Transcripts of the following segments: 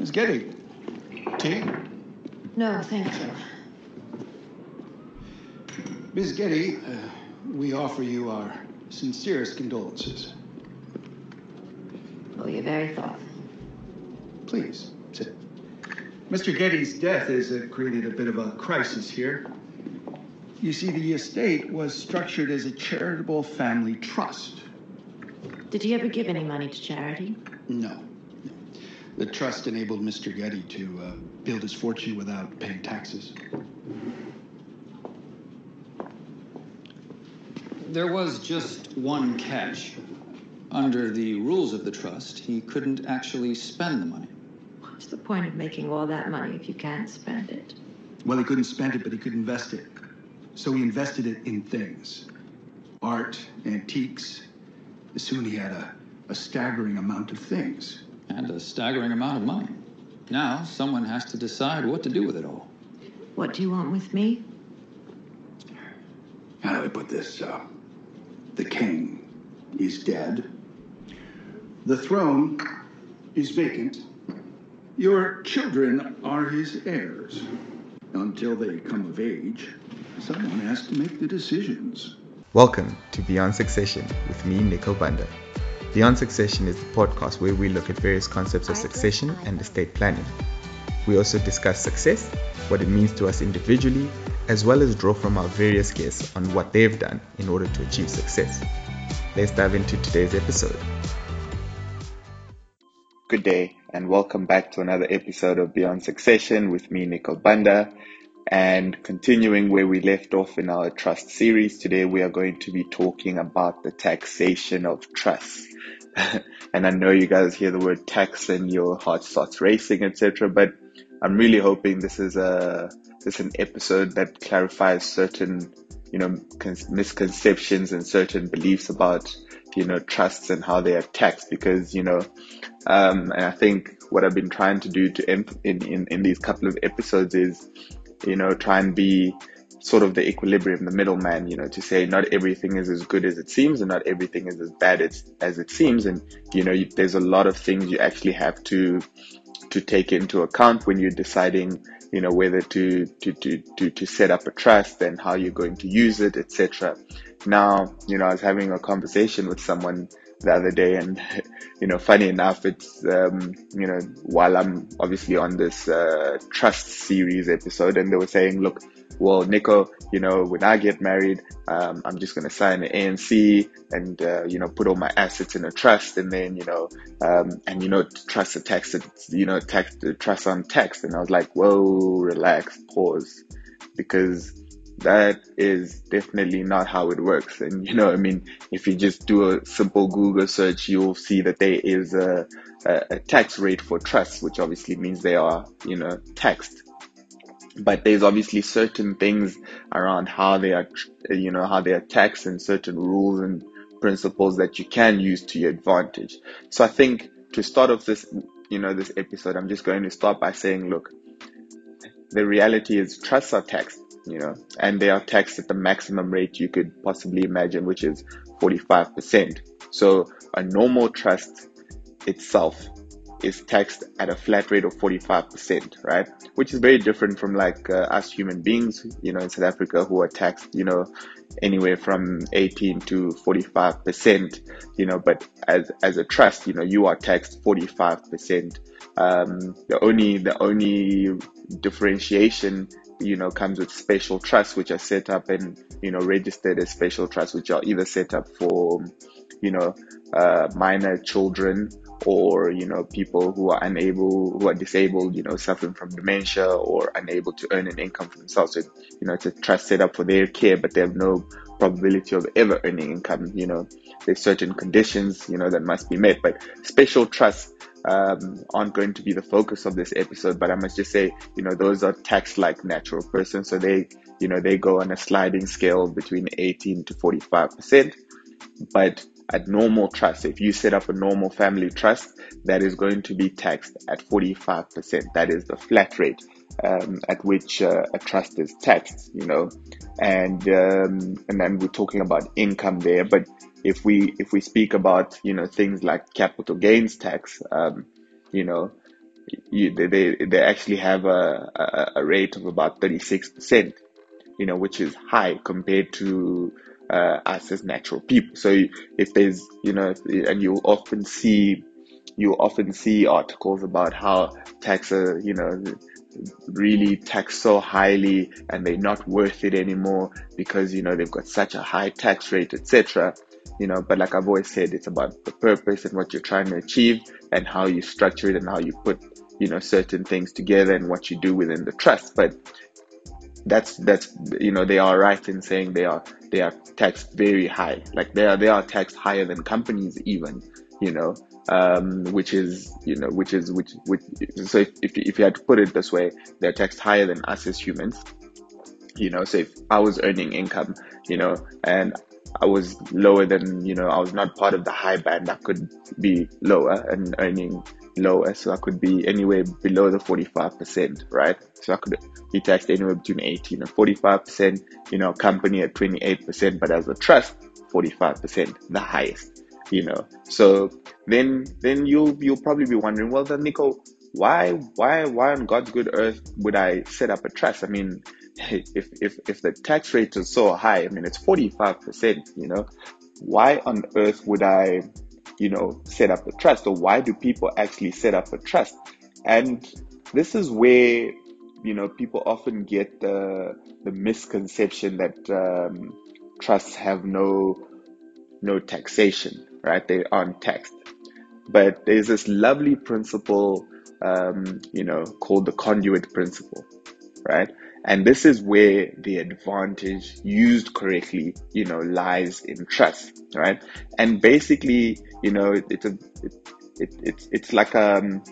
Miss Getty, tea? No, thank you. Miss Getty, uh, we offer you our sincerest condolences. Oh, you're very thoughtful. Please, sit. Mr. Getty's death has uh, created a bit of a crisis here. You see, the estate was structured as a charitable family trust. Did he ever give any money to charity? No. No. The trust enabled Mr. Getty to uh, build his fortune without paying taxes. There was just one catch. Under the rules of the trust, he couldn't actually spend the money. What's the point of making all that money if you can't spend it? Well, he couldn't spend it, but he could invest it. So he invested it in things art, antiques. Soon he had a, a staggering amount of things. And a staggering amount of money. Now, someone has to decide what to do with it all. What do you want with me? How do I put this? Uh, the king is dead. The throne is vacant. Your children are his heirs. Until they come of age, someone has to make the decisions. Welcome to Beyond Succession with me, Nico Banda. Beyond Succession is the podcast where we look at various concepts of succession and estate planning. We also discuss success, what it means to us individually, as well as draw from our various guests on what they've done in order to achieve success. Let's dive into today's episode. Good day, and welcome back to another episode of Beyond Succession with me, Nicole Banda. And continuing where we left off in our trust series, today we are going to be talking about the taxation of trust. and I know you guys hear the word tax and your heart starts racing, etc. But I'm really hoping this is a this is an episode that clarifies certain you know misconceptions and certain beliefs about you know trusts and how they are taxed because you know um, and I think what I've been trying to do to in, in in these couple of episodes is you know try and be sort of the equilibrium, the middleman, you know, to say not everything is as good as it seems and not everything is as bad as, as it seems. And, you know, you, there's a lot of things you actually have to, to take into account when you're deciding, you know, whether to, to, to, to, to set up a trust and how you're going to use it, etc. Now, you know, I was having a conversation with someone the other day and, you know, funny enough, it's, um, you know, while I'm obviously on this, uh, trust series episode and they were saying, look, well, Nico, you know, when I get married, um, I'm just to sign an ANC and, uh, you know, put all my assets in a trust and then, you know, um, and, you know, trust a tax, you know, tax, trust on tax. And I was like, whoa, relax, pause, because that is definitely not how it works. And, you know, I mean, if you just do a simple Google search, you'll see that there is a, a, a tax rate for trusts, which obviously means they are, you know, taxed but there's obviously certain things around how they are, you know, how they are taxed and certain rules and principles that you can use to your advantage. So I think to start off this, you know, this episode, I'm just going to start by saying, look, the reality is trusts are taxed, you know, and they are taxed at the maximum rate you could possibly imagine, which is 45%. So a normal trust itself is taxed at a flat rate of 45%, right? Which is very different from like uh, us human beings, you know, in South Africa who are taxed, you know, anywhere from 18 to 45%, you know, but as, as a trust, you know, you are taxed 45%. Um, the only, the only differentiation you know, comes with special trusts, which are set up and, you know, registered as special trusts, which are either set up for, you know, uh, minor children or you know people who are unable who are disabled you know suffering from dementia or unable to earn an income for themselves. So you know it's a trust set up for their care but they have no probability of ever earning income. You know there's certain conditions you know that must be met. But special trusts um, aren't going to be the focus of this episode but i must just say you know those are taxed like natural persons so they you know they go on a sliding scale between 18 to 45 percent but a normal trust, if you set up a normal family trust, that is going to be taxed at 45%. That is the flat rate um, at which uh, a trust is taxed, you know, and um, and then we're talking about income there. But if we if we speak about you know things like capital gains tax, um, you know, you, they, they, they actually have a, a, a rate of about 36%, you know, which is high compared to uh, us as natural people. So if there's, you know, and you'll often see, you often see articles about how tax, uh, you know, really taxed so highly and they're not worth it anymore because you know they've got such a high tax rate etc you know but like i've always said it's about the purpose and what you're trying to achieve and how you structure it and how you put you know certain things together and what you do within the trust. But that's that's you know they are right in saying they are they are taxed very high. Like they are they are taxed higher than companies even you know um, which is you know which is which which so if, if, if you had to put it this way they're taxed higher than us as humans. You know so if i was earning income you know and i was lower than you know i was not part of the high band i could be lower and earning lower. So i could be anywhere below the 45% right? So i could be taxed anywhere between 18 and 45% you know company at 28% but as a trust 45% the highest you know? So then then you'll you'll probably be wondering well then nico why why why on god's good earth would i set up a trust? I mean if if if the tax rate is so high i mean it's 45% you know why on earth would i you know set up a trust or why do people actually set up a trust and this is where you know people often get the the misconception that um, trusts have no no taxation right? They aren't taxed. But there's this lovely principle, um, you know, called the conduit principle, right? And this is where the advantage used correctly, you know, lies in trust, right? And basically, you know, it's a, it, it, it's, it's like, um,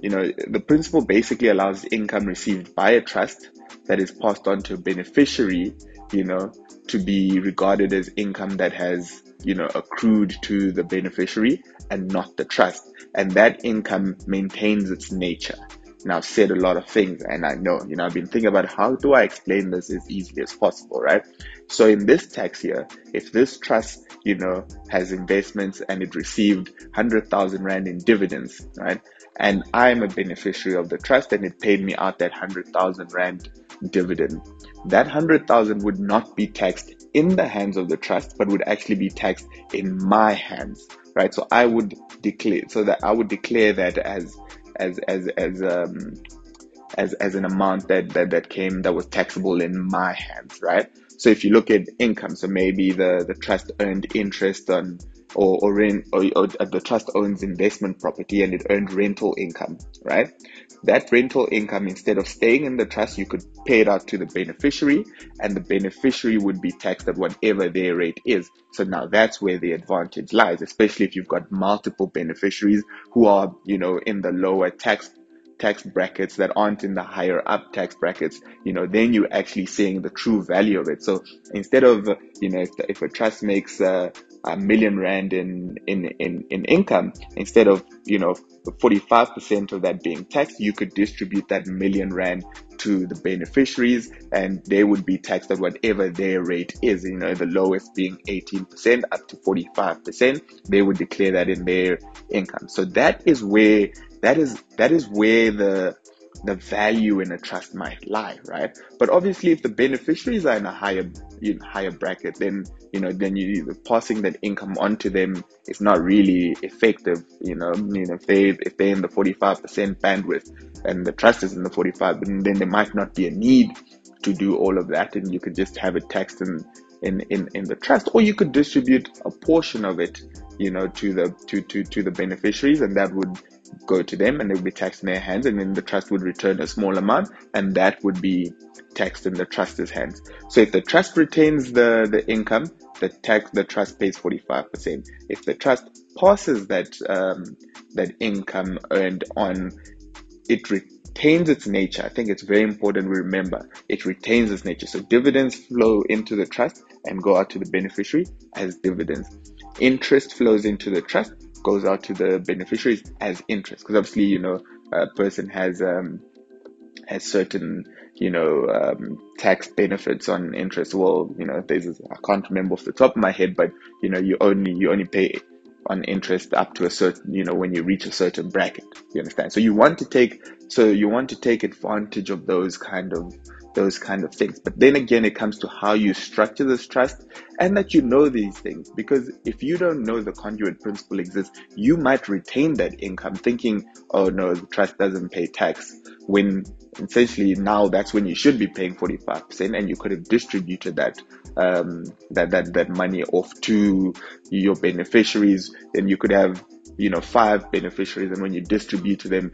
you know, the principle basically allows income received by a trust that is passed on to a beneficiary, you know, to be regarded as income that has you know, accrued to the beneficiary and not the trust. And that income maintains its nature. Now, I've said a lot of things and I know, you know, I've been thinking about how do I explain this as easily as possible, right? So in this tax year, if this trust, you know, has investments and it received 100,000 Rand in dividends, right? And I'm a beneficiary of the trust and it paid me out that 100,000 Rand dividend. That 100,000 would not be taxed in the hands of the trust, but would actually be taxed in my hands, right? So I would declare, so that I would declare that as, as, as, as, um, as, as an amount that, that, that came, that was taxable in my hands, right? So if you look at income, so maybe the, the trust earned interest on, or, or, rent, or, or uh, the trust owns investment property and it earned rental income, right? That rental income, instead of staying in the trust, you could pay it out to the beneficiary and the beneficiary would be taxed at whatever their rate is. So now that's where the advantage lies, especially if you've got multiple beneficiaries who are, you know, in the lower tax tax brackets that aren't in the higher up tax brackets, you know, then you're actually seeing the true value of it. So instead of, you know, if, if a trust makes uh, a million rand in, in, in, in income, instead of, you know, 45% of that being taxed, you could distribute that million rand to the beneficiaries and they would be taxed at whatever their rate is, you know, the lowest being 18% up to 45%. They would declare that in their income. So that is where, that is, that is where the, the value in a trust might lie, right? But obviously, if the beneficiaries are in a higher in higher bracket, then you know then you passing that income onto them is not really effective. You know, you know if they if they're in the forty five percent bandwidth and the trust is in the forty five, then there might not be a need to do all of that, and you could just have it taxed in in in, in the trust, or you could distribute a portion of it, you know, to the to to to the beneficiaries, and that would go to them and they would be taxed in their hands and then the trust would return a small amount and that would be taxed in the trust's hands. So if the trust retains the, the income, the tax the trust pays 45%. If the trust passes that um, that income earned on it retains its nature. I think it's very important we remember it retains its nature. So dividends flow into the trust and go out to the beneficiary as dividends. Interest flows into the trust goes out to the beneficiaries as interest because obviously you know a person has um, has certain you know um, tax benefits on interest well you know there's I can't remember off the top of my head but you know you only you only pay on interest up to a certain, you know, when you reach a certain bracket. You understand? So you want to take, so you want to take advantage of those kind of, those kind of things. But then again, it comes to how you structure this trust and that you know these things. Because if you don't know the conduit principle exists, you might retain that income thinking, oh no, the trust doesn't pay tax. When essentially now that's when you should be paying 45% and you could have distributed that um, that that that money off to your beneficiaries then you could have you know five beneficiaries and when you distribute to them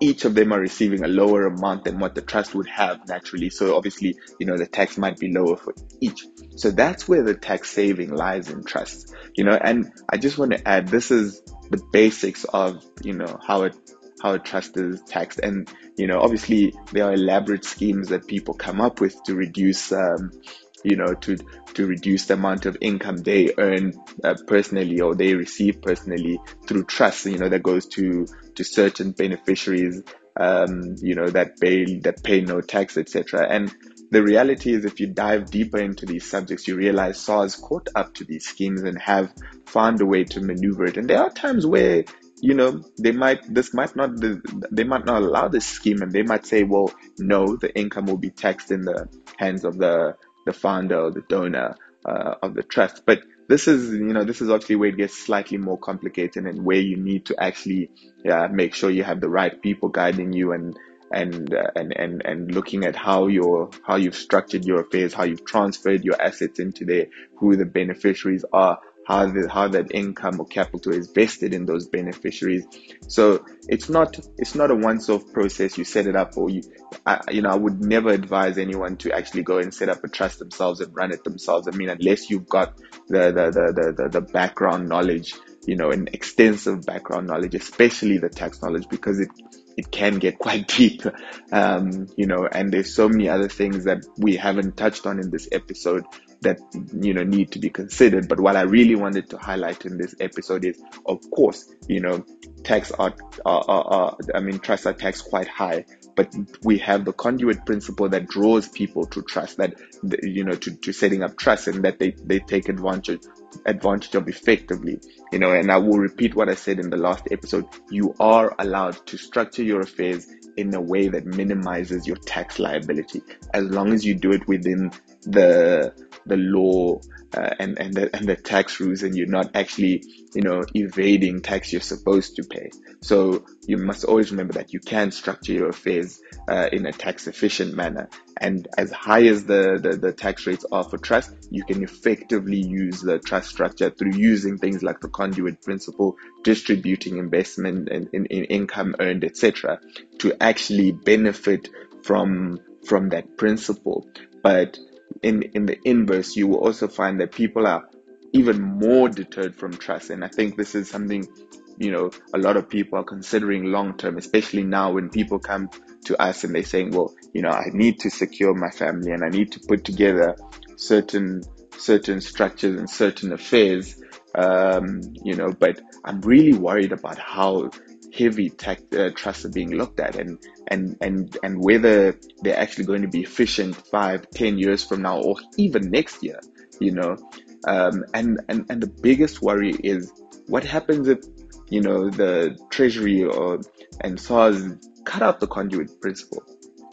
each of them are receiving a lower amount than what the trust would have naturally. So obviously you know the tax might be lower for each. So that's where the tax saving lies in trusts you know. And i just want to add this is the basics of you know how it how a trust is taxed. And, you know, obviously there are elaborate schemes that people come up with to reduce, um, you know, to, to reduce the amount of income they earn uh, personally or they receive personally through trust, you know, that goes to, to certain beneficiaries, um, you know, that pay, that pay no tax, etc. And the reality is if you dive deeper into these subjects, you realize SARS caught up to these schemes and have found a way to maneuver it. And there are times where you know they might this might not they might not allow this scheme and they might say well no the income will be taxed in the hands of the the founder or the donor uh, of the trust. But this is you know this is actually where it gets slightly more complicated and where you need to actually uh, make sure you have the right people guiding you and and uh, and and and looking at how your how you've structured your affairs, how you've transferred your assets into there, who the beneficiaries are, how the, how that income or capital is vested in those beneficiaries. So it's not it's not a once-off process. You set it up, or you I, you know I would never advise anyone to actually go and set up a trust themselves and run it themselves. I mean, unless you've got the the the the, the, the background knowledge, you know, an extensive background knowledge, especially the tax knowledge, because it it can get quite deep, um, you know, and there's so many other things that we haven't touched on in this episode that you know need to be considered. But what I really wanted to highlight in this episode is, of course, you know, tax are, are, are, are I mean, trusts are taxed quite high, but we have the conduit principle that draws people to trust that you know to, to setting up trust and that they, they take advantage advantage of effectively you know. And i will repeat what i said in the last episode. You are allowed to structure your affairs in a way that minimizes your tax liability. As long as you do it within the the law uh, and and the, and the tax rules and you're not actually you know evading tax you're supposed to pay. So you must always remember that you can structure your affairs uh, in a tax efficient manner. And as high as the, the the tax rates are for trust you can effectively use the trust structure through using things like the conduit principle distributing investment and in, in income earned etc to actually benefit from from that principle. But in in the inverse, you will also find that people are even more deterred from trust. And I think this is something, you know, a lot of people are considering long term, especially now when people come to us and they're saying, well, you know, I need to secure my family and I need to put together certain certain structures and certain affairs. Um, you know, but I'm really worried about how heavy tech uh, trusts are being looked at and and and and whether they're actually going to be efficient five ten years from now or even next year you know? Um, and and and the biggest worry is what happens if you know the treasury or and SARS cut out the conduit principle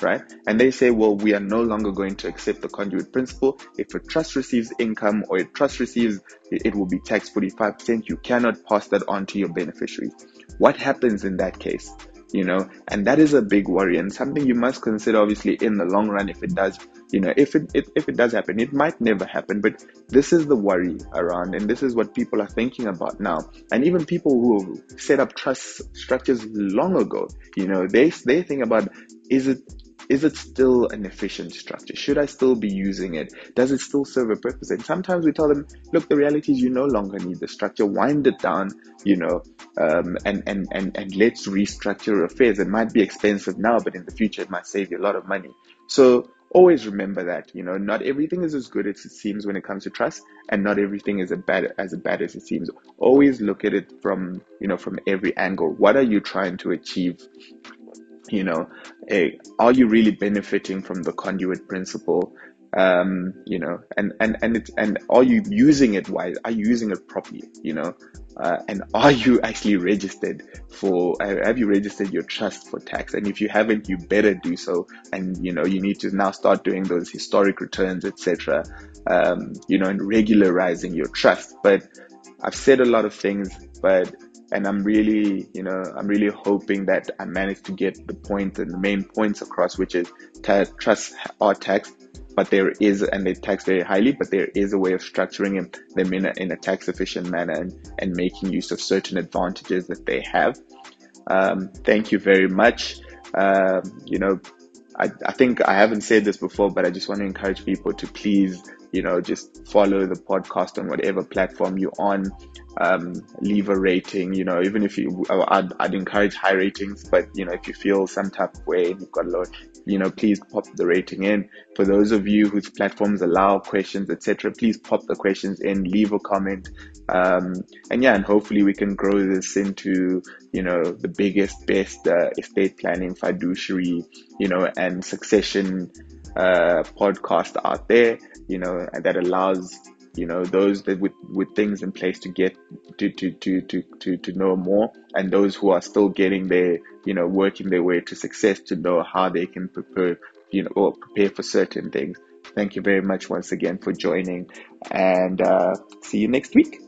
right? And they say, well, we are no longer going to accept the conduit principle. If a trust receives income or a trust receives, it will be taxed 45%. You cannot pass that on to your beneficiaries. What happens in that case? You know, and that is a big worry and something you must consider obviously in the long run if it does, you know, if it, if, if it does happen, it might never happen, but this is the worry around and this is what people are thinking about now. And even people who set up trust structures long ago, you know, they, they think about, is it is it still an efficient structure? Should I still be using it? Does it still serve a purpose? And sometimes we tell them, look, the reality is you no longer need the structure. Wind it down, you know, um, and, and, and, and let's restructure affairs. It might be expensive now, but in the future it might save you a lot of money. So always remember that, you know, not everything is as good as it seems when it comes to trust, and not everything is as bad as bad as it seems. Always look at it from, you know, from every angle. What are you trying to achieve? You know, are you really benefiting from the conduit principle? um, you know, and and and it's and are you using it wise? Are you using it properly? You know, uh, and are you actually registered for? Have you registered your trust for tax? And if you haven't, you better do so. And you know, you need to now start doing those historic returns, etc. Um, you know, and regularizing your trust. But I've said a lot of things, but and I'm really, you know, I'm really hoping that I managed to get the point and the main points across, which is ta- trusts are taxed but there is, and they tax very highly, but there is a way of structuring them in a, in a tax efficient manner and, and making use of certain advantages that they have. Um, thank you very much. Um, you know, I, I think I haven't said this before, but I just want to encourage people to please, you know, just follow the podcast on whatever platform you're on. Um, leave a rating, you know, even if you, I'd, I'd encourage high ratings, but you know, if you feel some type of way and you've got a lot, you know, please pop the rating in. For those of you whose platforms allow questions, etc., please pop the questions in, leave a comment. Um, and yeah, and hopefully we can grow this into, you know, the biggest, best uh, estate planning, fiduciary, you know, and succession uh, podcast out there, you know, that allows you know those that with with things in place to get to to to to to, to know more and those who are still getting their you know working their way to success to know how they can prepare you know or prepare for certain things. Thank you very much once again for joining and uh, see you next week